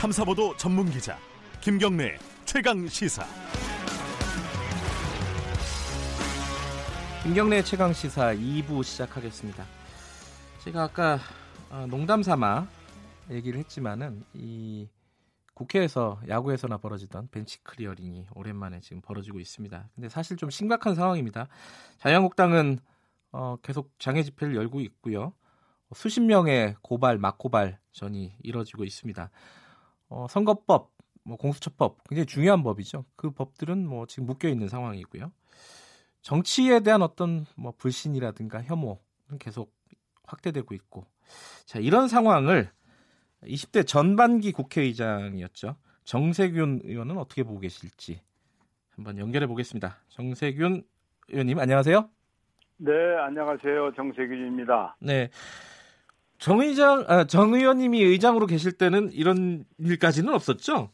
탐사보도 전문 기자 김경래 최강 시사. 김경래 최강 시사 2부 시작하겠습니다. 제가 아까 어, 농담 삼아 얘기를 했지만은 이 국회에서 야구에서나 벌어지던 벤치 클리어링이 오랜만에 지금 벌어지고 있습니다. 근데 사실 좀 심각한 상황입니다. 자유한국당은 어, 계속 장외 집회를 열고 있고요. 수십 명의 고발, 막고발 전이 이뤄지고 있습니다. 어, 선거법, 뭐 공수처법 굉장히 중요한 법이죠. 그 법들은 뭐 지금 묶여 있는 상황이고요. 정치에 대한 어떤 뭐 불신이라든가 혐오는 계속 확대되고 있고 자 이런 상황을 20대 전반기 국회의장이었죠 정세균 의원은 어떻게 보고 계실지 한번 연결해 보겠습니다. 정세균 의원님 안녕하세요. 네 안녕하세요 정세균입니다. 네. 정 의장, 아, 정 의원님이 의장으로 계실 때는 이런 일까지는 없었죠?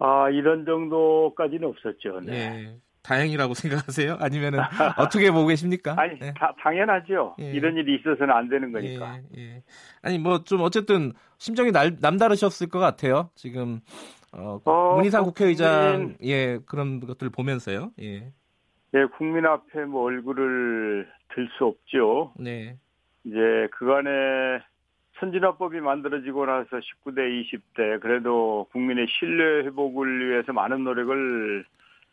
아 이런 정도까지는 없었죠. 네. 네. 다행이라고 생각하세요? 아니면은 어떻게 보고 계십니까? 아니 네. 다, 당연하죠. 예. 이런 일이 있어서는 안 되는 거니까. 예, 예. 아니 뭐 좀 어쨌든 심정이 날, 남다르셨을 것 같아요. 지금 어, 어, 문희상 국회의장 국민- 예 그런 것들을 보면서요. 예. 예, 국민 앞에 뭐 얼굴을 들 수 없죠. 네. 이제 그간에 선진화법이 만들어지고 나서 19대, 20대 그래도 국민의 신뢰 회복을 위해서 많은 노력을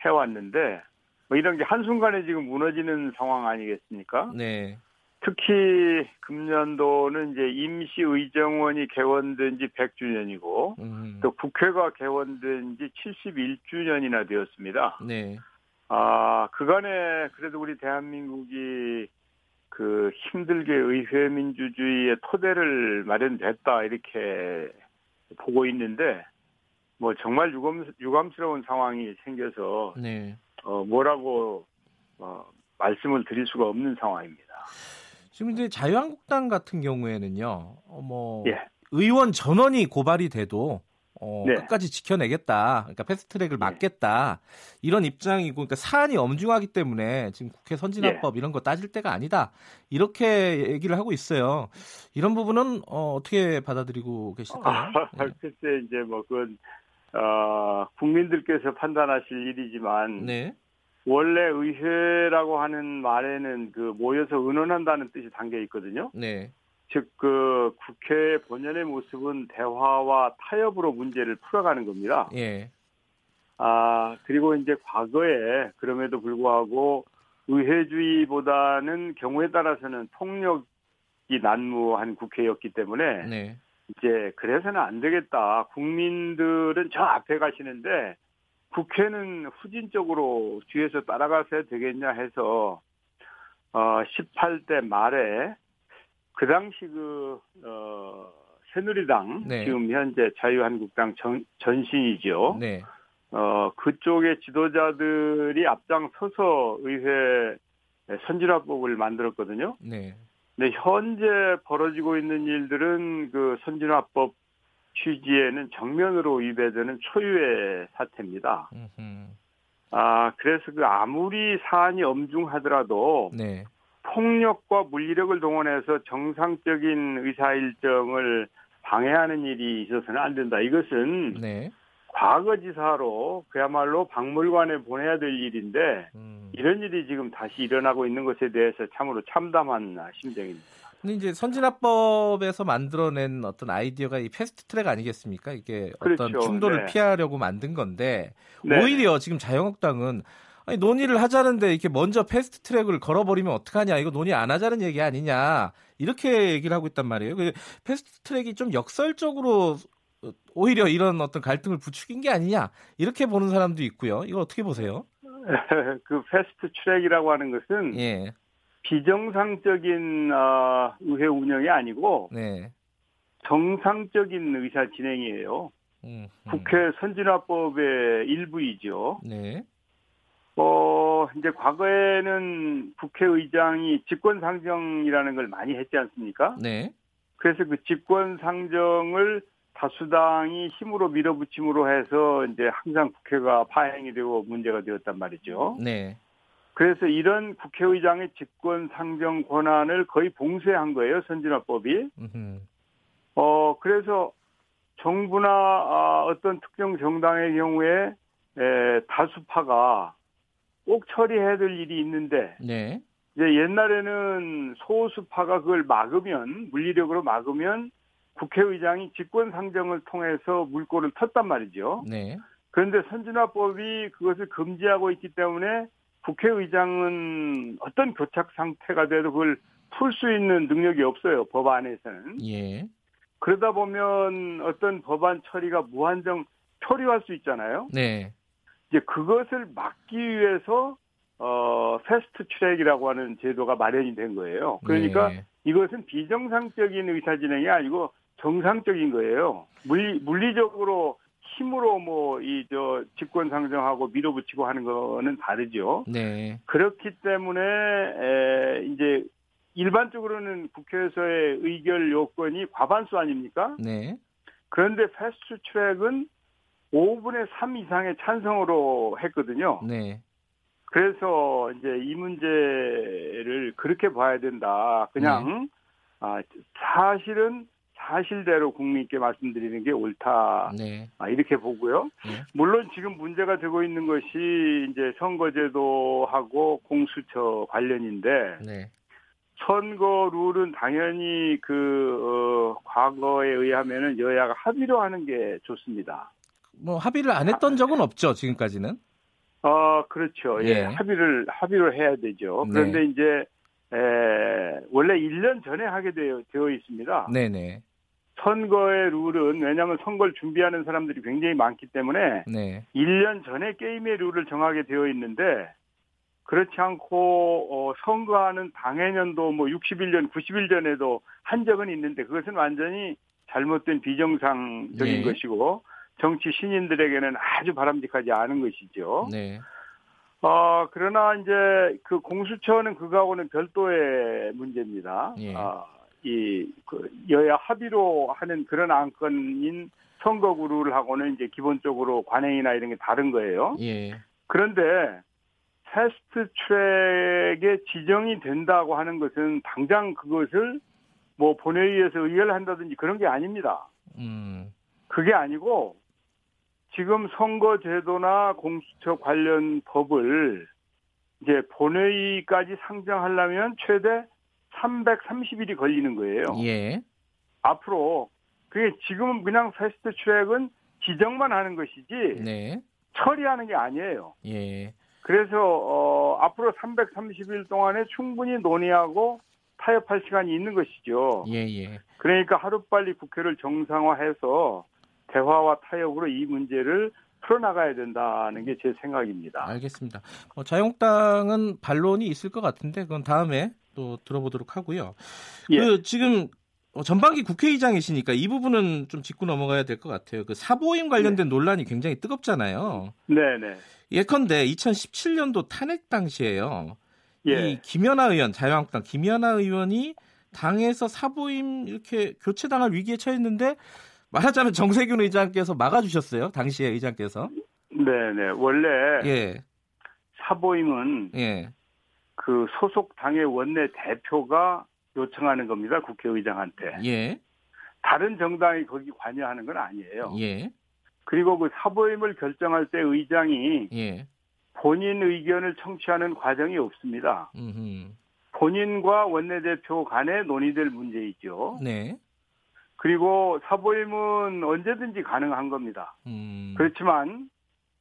해왔는데 뭐 이런 게 한순간에 지금 무너지는 상황 아니겠습니까? 네. 특히 금년도는 이제 임시의정원이 개원된 지 100주년이고 음. 또 국회가 개원된 지 71주년이나 되었습니다. 네. 아, 그간에 그래도 우리 대한민국이 그 힘들게 의회 민주주의의 토대를 마련됐다 이렇게 보고 있는데 뭐 정말 유감, 유감스러운 상황이 생겨서 네. 어, 뭐라고 어, 말씀을 드릴 수가 없는 상황입니다. 지금 이제 자유한국당 같은 경우에는요. 어, 뭐 예. 의원 전원이 고발이 돼도 어, 네. 끝까지 지켜내겠다. 그러니까 패스트트랙을 네. 막겠다. 이런 입장이고 그러니까 사안이 엄중하기 때문에 지금 국회 선진화법 예. 이런 거 따질 때가 아니다. 이렇게 얘기를 하고 있어요. 이런 부분은 어, 어떻게 받아들이고 계실까요? 아, 예. 글쎄 이제 뭐 그건 어, 국민들께서 판단하실 일이지만 네. 원래 의회라고 하는 말에는 그 모여서 의논한다는 뜻이 담겨 있거든요. 네. 즉 그 국회 본연의 모습은 대화와 타협으로 문제를 풀어가는 겁니다. 예. 아 그리고 이제 과거에 그럼에도 불구하고 의회주의보다는 경우에 따라서는 폭력이 난무한 국회였기 때문에 네. 이제 그래서는 안 되겠다. 국민들은 저 앞에 가시는데 국회는 후진적으로 뒤에서 따라가서야 되겠냐 해서 어 18대 말에 그 당시 그 어, 새누리당 네. 지금 현재 자유한국당 전, 전신이죠. 네. 어 그쪽의 지도자들이 앞장서서 의회 선진화법을 만들었거든요. 네. 근데 현재 벌어지고 있는 일들은 그 선진화법 취지에는 정면으로 위배되는 초유의 사태입니다. 음흠. 아, 그래서 그 아무리 사안이 엄중하더라도 네. 폭력과 물리력을 동원해서 정상적인 의사 일정을 방해하는 일이 있어서는 안 된다. 이것은 네. 과거 지사로 그야말로 박물관에 보내야 될 일인데 음. 이런 일이 지금 다시 일어나고 있는 것에 대해서 참으로 참담한 심정입니다. 근데 이제 선진화법에서 만들어낸 어떤 아이디어가 이 패스트 트랙 아니겠습니까? 이게 어떤 그렇죠. 충돌을 네. 피하려고 만든 건데 네. 오히려 지금 자유한국당은 아니 논의를 하자는데 이렇게 먼저 패스트 트랙을 걸어버리면 어떡하냐 이거 논의 안 하자는 얘기 아니냐 이렇게 얘기를 하고 있단 말이에요. 그 패스트 트랙이 좀 역설적으로 오히려 이런 어떤 갈등을 부추긴 게 아니냐 이렇게 보는 사람도 있고요. 이거 어떻게 보세요? 그 패스트 트랙이라고 하는 것은 예, 비정상적인 어, 의회 운영이 아니고 네, 정상적인 의사 진행이에요. 음, 음. 국회 선진화법의 일부이죠. 네, 어, 이제 과거에는 국회의장이 직권상정이라는 걸 많이 했지 않습니까? 네, 그래서 그 직권상정을 다수당이 힘으로 밀어붙임으로 해서 이제 항상 국회가 파행이 되고 문제가 되었단 말이죠. 네, 그래서 이런 국회의장의 직권상정 권한을 거의 봉쇄한 거예요, 선진화법이. 음흠. 어, 그래서 정부나 아, 어떤 특정 정당의 경우에 에, 다수파가 꼭 처리해야 될 일이 있는데 네. 이제 옛날에는 소수파가 그걸 막으면 물리력으로 막으면 국회의장이 직권 상정을 통해서 물꼬를 텄단 말이죠. 네. 그런데 선진화법이 그것을 금지하고 있기 때문에 국회의장은 어떤 교착 상태가 돼도 그걸 풀 수 있는 능력이 없어요. 법 안에서는. 예. 그러다 보면 어떤 법안 처리가 무한정 표류할 수 있잖아요. 네. 이제 그것을 막기 위해서 어 패스트 트랙이라고 하는 제도가 마련이 된 거예요. 그러니까 네. 이것은 비정상적인 의사 진행이 아니고 정상적인 거예요. 물리 물리적으로 힘으로 뭐 이저 직권 상정하고 밀어붙이고 하는 거는 다르죠. 네. 그렇기 때문에 에, 이제 일반적으로는 국회에서의 의결 요건이 과반수 아닙니까? 네. 그런데 패스트 트랙은 5분의 3 이상의 찬성으로 했거든요. 네. 그래서 이제 이 문제를 그렇게 봐야 된다. 그냥 아, 사실은 사실대로 국민께 말씀드리는 게 옳다. 네. 아, 이렇게 보고요. 네. 물론 지금 문제가 되고 있는 것이 이제 선거제도하고 공수처 관련인데 네. 선거 룰은 당연히 그 어, 과거에 의하면은 여야가 합의로 하는 게 좋습니다. 뭐 합의를 안 했던 적은 없죠, 지금까지는. 어, 그렇죠. 예. 예. 합의를, 합의를 해야 되죠. 네. 그런데 이제, 에, 원래 1년 전에 하게 되어, 되어 있습니다. 네, 네. 선거의 룰은, 왜냐하면 선거를 준비하는 사람들이 굉장히 많기 때문에, 네. 1년 전에 게임의 룰을 정하게 되어 있는데, 그렇지 않고, 어, 선거하는 당해년도 뭐 60일 전, 90일 전에도 한 적은 있는데, 그것은 완전히 잘못된 비정상적인 예. 것이고, 정치 신인들에게는 아주 바람직하지 않은 것이죠. 네. 어, 그러나 이제 그 공수처는 그거하고는 별도의 문제입니다. 예. 아, 이, 그 여야 합의로 하는 그런 안건인 선거구룰하고는 이제 기본적으로 관행이나 이런 게 다른 거예요. 예. 그런데 패스트 트랙에 지정이 된다고 하는 것은 당장 그것을 뭐 본회의에서 의결을 한다든지 그런 게 아닙니다. 음. 그게 아니고 지금 선거제도나 공수처 관련 법을 이제 본회의까지 상정하려면 최대 330일이 걸리는 거예요. 예. 앞으로 그게 지금은 그냥 패스트 트랙은 지정만 하는 것이지 네. 처리하는 게 아니에요. 예. 그래서 어, 앞으로 330일 동안에 충분히 논의하고 타협할 시간이 있는 것이죠. 예, 예. 그러니까 하루빨리 국회를 정상화해서 대화와 타협으로 이 문제를 풀어나가야 된다는 게 제 생각입니다. 알겠습니다. 뭐 자유한국당은 반론이 있을 것 같은데 그건 다음에 또 들어보도록 하고요. 예. 그 지금 어, 전반기 국회의장이시니까 이 부분은 좀 짚고 넘어가야 될 것 같아요. 그 사보임 관련된 논란이 굉장히 뜨겁잖아요. 네네. 예컨대 2017년도 탄핵 당시에요. 예. 이 김연아 의원, 자유한국당 김연아 의원이 당에서 사보임 이렇게 교체당할 위기에 처했는데 말하자면 정세균 의장께서 막아주셨어요. 당시에 의장께서. 네네. 원래 예, 사보임은 예, 그 소속 당의 원내 대표가 요청하는 겁니다. 국회의장한테. 예, 다른 정당이 거기 관여하는 건 아니에요. 예, 그리고 그 사보임을 결정할 때 의장이 예. 본인 의견을 청취하는 과정이 없습니다. 음흠. 본인과 원내대표 간에 논의될 문제이죠. 네. 그리고 사보임은 언제든지 가능한 겁니다. 음. 그렇지만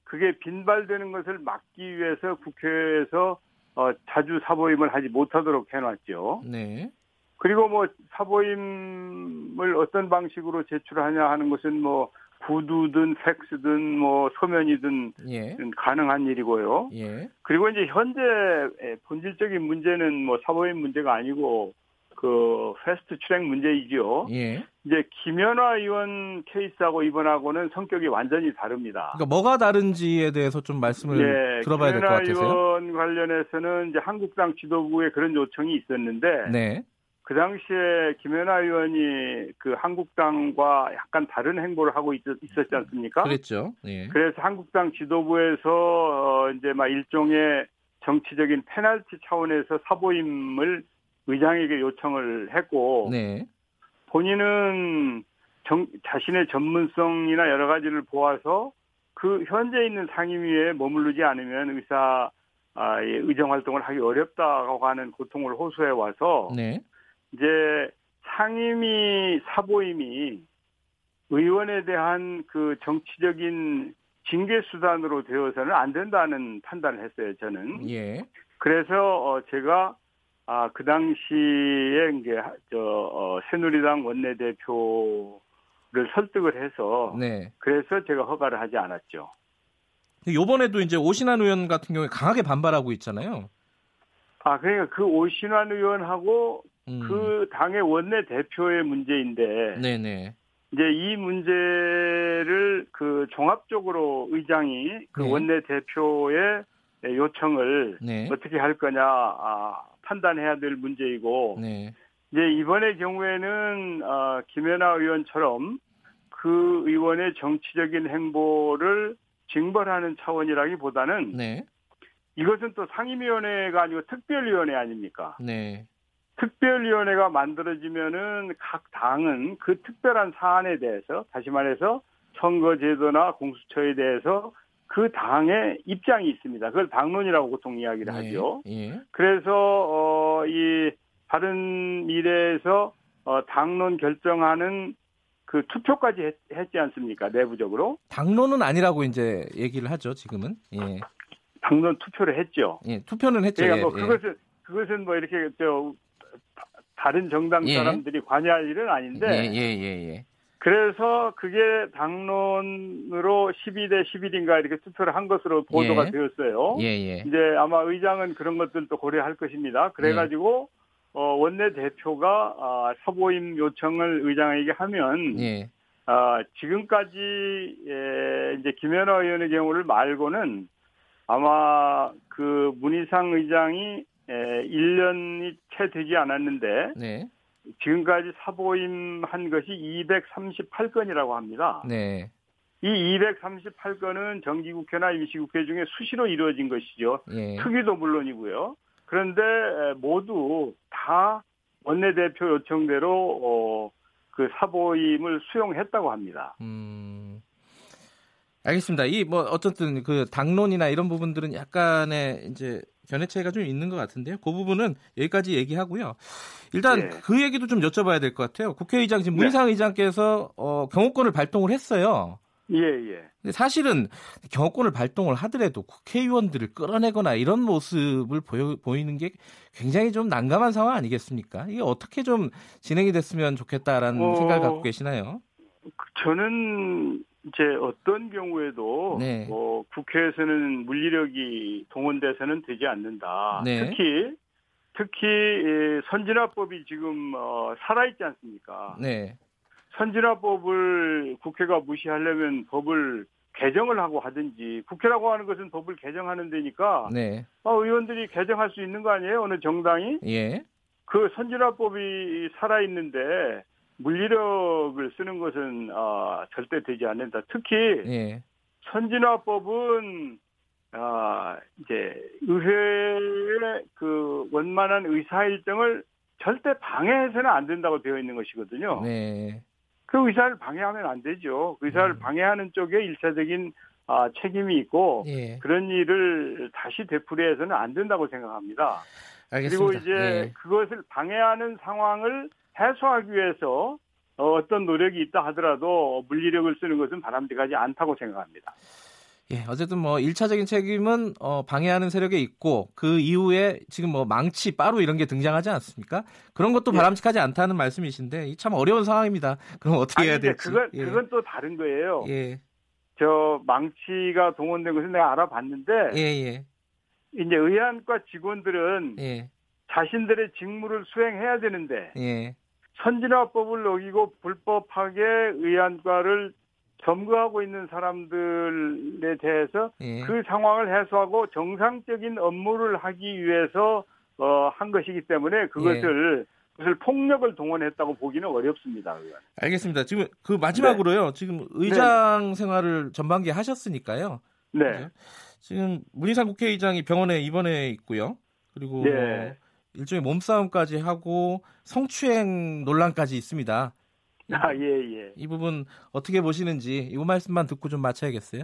그게 빈발되는 것을 막기 위해서 국회에서 어, 자주 사보임을 하지 못하도록 해놨죠. 네. 그리고 뭐 사보임을 어떤 방식으로 제출하냐 하는 것은 뭐 구두든 팩스든 뭐 서면이든 예. 가능한 일이고요. 예. 그리고 이제 현재 본질적인 문제는 뭐 사보임 문제가 아니고 그 패스트 트랙 문제이죠. 예. 이제 김연아 의원 케이스하고 이번하고는 성격이 완전히 다릅니다. 그러니까 뭐가 다른지에 대해서 좀 말씀을 예, 들어봐야 될것 김연아 같아서요. 의원 관련해서는 이제 한국당 지도부에 그런 요청이 있었는데 네. 그 당시에 김연아 의원이 그 한국당과 약간 다른 행보를 하고 있, 었지 않습니까? 그랬죠. 예. 그래서 한국당 지도부에서 어 이제 막 일종의 정치적인 페널티 차원에서 사보임을 의장에게 요청을 했고 네. 본인은 정, 자신의 전문성이나 여러 가지를 보아서 그 현재 있는 상임위에 머무르지 않으면 의사 아, 의정 활동을 하기 어렵다고 하는 고통을 호소해 와서 네. 이제 상임위 사보임이 의원에 대한 그 정치적인 징계 수단으로 되어서는 안 된다는 판단을 했어요. 저는. 예. 그래서 어 제가 아, 그 당시에 이제 저 어, 새누리당 원내대표를 설득을 해서 네. 그래서 제가 허가를 하지 않았죠. 요번에도 이제 오신환 의원 같은 경우에 강하게 반발하고 있잖아요. 아, 그러니까 그 오신환 의원하고 음. 그 당의 원내 대표의 문제인데. 네네. 이제 이 문제를 그 종합적으로 의장이 그 네. 원내 대표의 요청을 네. 어떻게 할 거냐 아, 판단해야 될 문제이고 네. 이제 이번의 경우에는 어, 김연아 의원처럼 그 의원의 정치적인 행보를 징벌하는 차원이라기보다는 네. 이것은 또 상임위원회가 아니고 특별위원회 아닙니까? 네. 특별위원회가 만들어지면은 각 당은 그 특별한 사안에 대해서 다시 말해서 선거제도나 공수처에 대해서 그 당의 입장이 있습니다. 그걸 당론이라고 보통 이야기를 네. 하죠. 예. 그래서 어, 이 바른 미래에서 어, 당론 결정하는 그 투표까지 했, 했지 않습니까? 내부적으로. 당론은 아니라고 이제 얘기를 하죠. 지금은. 예. 당론 투표를 했죠. 예, 투표는 했죠. 그러니까 뭐 예, 그것은 그것은 뭐 이렇게 저 다른 정당 예. 사람들이 관여할 일은 아닌데. 예, 예, 예, 예. 그래서 그게 당론으로 12대 11인가 이렇게 투표를 한 것으로 보도가 예. 되었어요. 예, 예. 이제 아마 의장은 그런 것들도 고려할 것입니다. 그래가지고 어, 원내 대표가 아, 사보임 요청을 의장에게 하면 예. 아, 지금까지 예, 이제 김연아 의원의 경우를 말고는 아마 그 문희상 의장이 에, 1년이 채 되지 않았는데 네. 지금까지 사보임 한 것이 238건이라고 합니다. 네. 이 238건은 정기국회나 임시국회 중에 수시로 이루어진 것이죠. 예. 특위도 물론이고요. 그런데 모두 다 원내대표 요청대로 어, 그 사보임을 수용했다고 합니다. 음. 알겠습니다. 이 뭐 어쨌든 그 당론이나 이런 부분들은 약간의 이제 견해 차이가 좀 있는 것 같은데요. 그 부분은 여기까지 얘기하고요. 일단 네. 그 얘기도 좀 여쭤봐야 될 것 같아요. 국회의장 지금 문희상 네. 의장께서 어, 경호권을 발동을 했어요. 예, 예. 근데 사실은 경호권을 발동을 하더라도 국회의원들을 끌어내거나 이런 모습을 보여, 보이는 게 굉장히 좀 난감한 상황 아니겠습니까? 이게 어떻게 좀 진행이 됐으면 좋겠다라는 어, 생각을 갖고 계시나요? 저는 이제 어떤 경우에도 네. 뭐 국회에서는 물리력이 동원돼서는 되지 않는다. 네. 특히 특히 선진화법이 지금 어, 살아있지 않습니까? 네. 선진화법을 국회가 무시하려면 법을 개정을 하고 하든지 국회라고 하는 것은 법을 개정하는 데니까 네. 어, 의원들이 개정할 수 있는 거 아니에요? 어느 정당이? 예. 그 선진화법이 살아 있는데 물리력을 쓰는 것은 어, 절대 되지 않는다. 특히 예. 선진화법은 어, 이제 의회의 그 원만한 의사 일정을 절대 방해해서는 안 된다고 되어 있는 것이거든요. 네. 그 의사를 방해하면 안 되죠. 그 의사를 음. 방해하는 쪽에 일차적인 아, 책임이 있고 예. 그런 일을 다시 되풀이해서는 안 된다고 생각합니다. 알겠습니다. 그리고 이제 예. 그것을 방해하는 상황을 해소하기 위해서 어떤 노력이 있다 하더라도 물리력을 쓰는 것은 바람직하지 않다고 생각합니다. 예, 어쨌든 뭐 1차적인 책임은 어, 방해하는 세력에 있고 그 이후에 지금 뭐 망치, 빠루 이런 게 등장하지 않습니까? 그런 것도 예. 바람직하지 않다는 말씀이신데 참 어려운 상황입니다. 그럼 어떻게 아니, 해야 될지. 그건, 예. 그건 또 다른 거예요. 예. 저 망치가 동원된 것은 내가 알아봤는데 예, 예. 이제 의안과 직원들은 예. 자신들의 직무를 수행해야 되는데 예. 선진화법을 어기고 불법하게 의안과를 점거하고 있는 사람들에 대해서 예. 그 상황을 해소하고 정상적인 업무를 하기 위해서 어, 한 것이기 때문에 그것을 예. 그것을 폭력을 동원했다고 보기는 어렵습니다. 의원. 알겠습니다. 지금 그 마지막으로요. 네. 지금 의장 네. 생활을 전반기에 하셨으니까요. 네. 지금 문희상 국회의장이 병원에 입원해 있고요. 그리고 네. 뭐 일종의 몸싸움까지 하고 성추행 논란까지 있습니다. 아, 예, 예. 이 부분 어떻게 보시는지 이 말씀만 듣고 좀 마쳐야겠어요.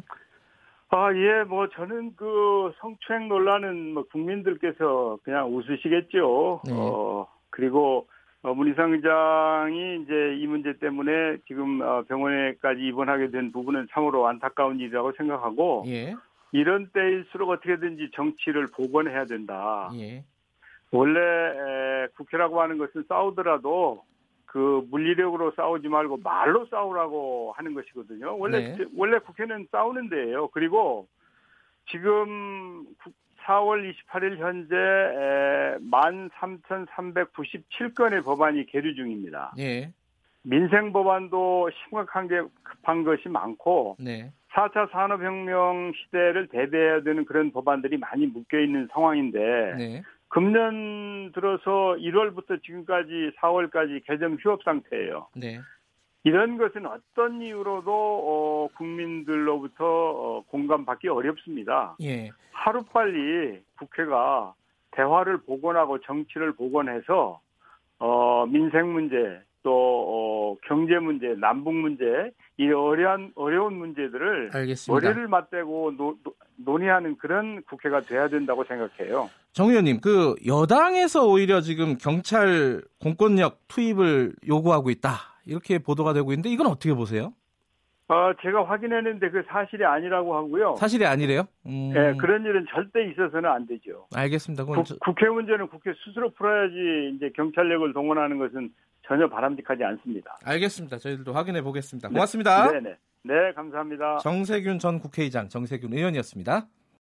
아, 예, 뭐 저는 그 성추행 논란은 뭐 국민들께서 그냥 웃으시겠죠. 네. 어, 그리고 어, 문희상 의장이 이제 이 문제 때문에 지금 어, 병원에까지 입원하게 된 부분은 참으로 안타까운 일이라고 생각하고 예, 이런 때일수록 어떻게든지 정치를 복원해야 된다. 예, 원래 에, 국회라고 하는 것은 싸우더라도 그 물리력으로 싸우지 말고 말로 싸우라고 하는 것이거든요. 원래 네. 원래 국회는 싸우는 데예요. 그리고 지금 4월 28일 현재 13,397건의 법안이 계류 중입니다. 예, 민생 법안도 심각한 게 급한 것이 많고 네, 4차 산업혁명 시대를 대비해야 되는 그런 법안들이 많이 묶여 있는 상황인데 네, 금년 들어서 1월부터 지금까지 4월까지 개점 휴업 상태예요. 네, 이런 것은 어떤 이유로도 어, 국민들로부터 어, 공감받기 어렵습니다. 예, 하루빨리 국회가 대화를 복원하고 정치를 복원해서 어, 민생 문제 또 어, 경제 문제, 남북 문제 이 어려운 어려운 문제들을 알겠습니다. 머리를 맞대고 노- 노- 논의하는 그런 국회가 돼야 된다고 생각해요. 정 의원님, 그 여당에서 오히려 지금 경찰 공권력 투입을 요구하고 있다 이렇게 보도가 되고 있는데 이건 어떻게 보세요? 어, 제가 확인했는데 그 사실이 아니라고 하고요. 사실이 아니래요? 음, 예, 그런 일은 절대 있어서는 안 되죠. 알겠습니다. 국, 저- 국회 문제는 국회 스스로 풀어야지 이제 경찰력을 동원하는 것은 전혀 바람직하지 않습니다. 알겠습니다. 저희들도 확인해 보겠습니다. 고맙습니다. 네 네. 네, 감사합니다. 정세균 전 국회의장, 정세균 의원이었습니다.